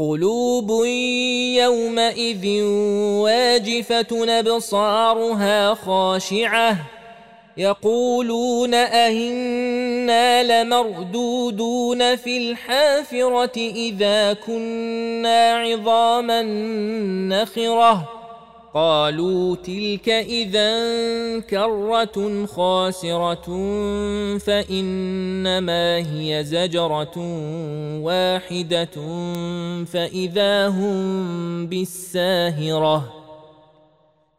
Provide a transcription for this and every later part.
قلوب يومئذ واجفة أبصارها خاشعة. يقولون أهنا لمردودون في الحافرة إذا كنا عظاما نخرة. قالوا تلك إذا كرة خاسرة فإنما هي زجرة واحدة فإذا هم بالساهرة.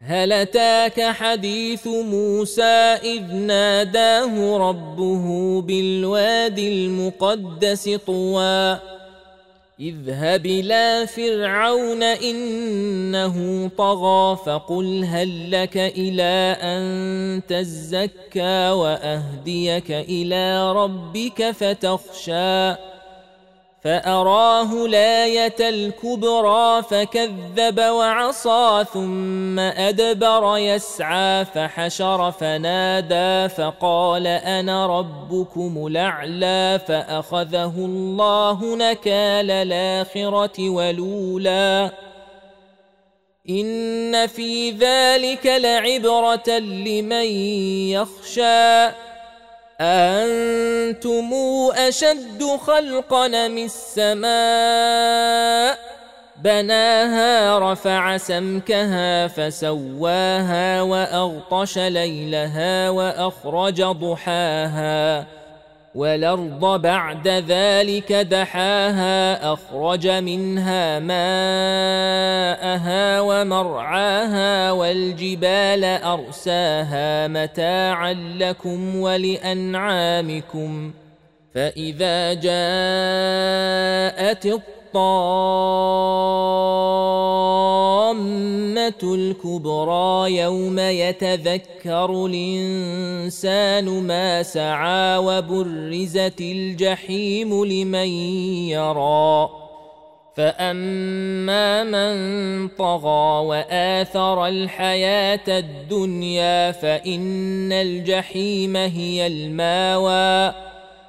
هل أتاك حديث موسى إذ ناداه ربه بالواد المقدس طوى؟ اذهب إلى فرعون إنه طغى فقل هل لك إلى أن تزكى وأهديك إلى ربك فتخشى فأراه الايه الكبرى فكذب وعصى ثم أدبر يسعى فحشر فنادى فقال أنا ربكم الأعلى فأخذه الله نكال الآخرة ولولا إن في ذلك لعبرة لمن يخشى أنتم أشد خلقا من السماء بناها رفع سمكها فسواها وأغطش ليلها وأخرج ضحاها والأرض بعد ذلك دحاها أخرج منها ماءها ومرعاها والجبال أرساها متاعا لكم ولأنعامكم. فإذا جاءت الكبرى يوم يتذكر الإنسان ما سعى وبرزت الجحيم لمن يرى. فأما من طغى وآثر الحياة الدنيا فإن الجحيم هي الماوى.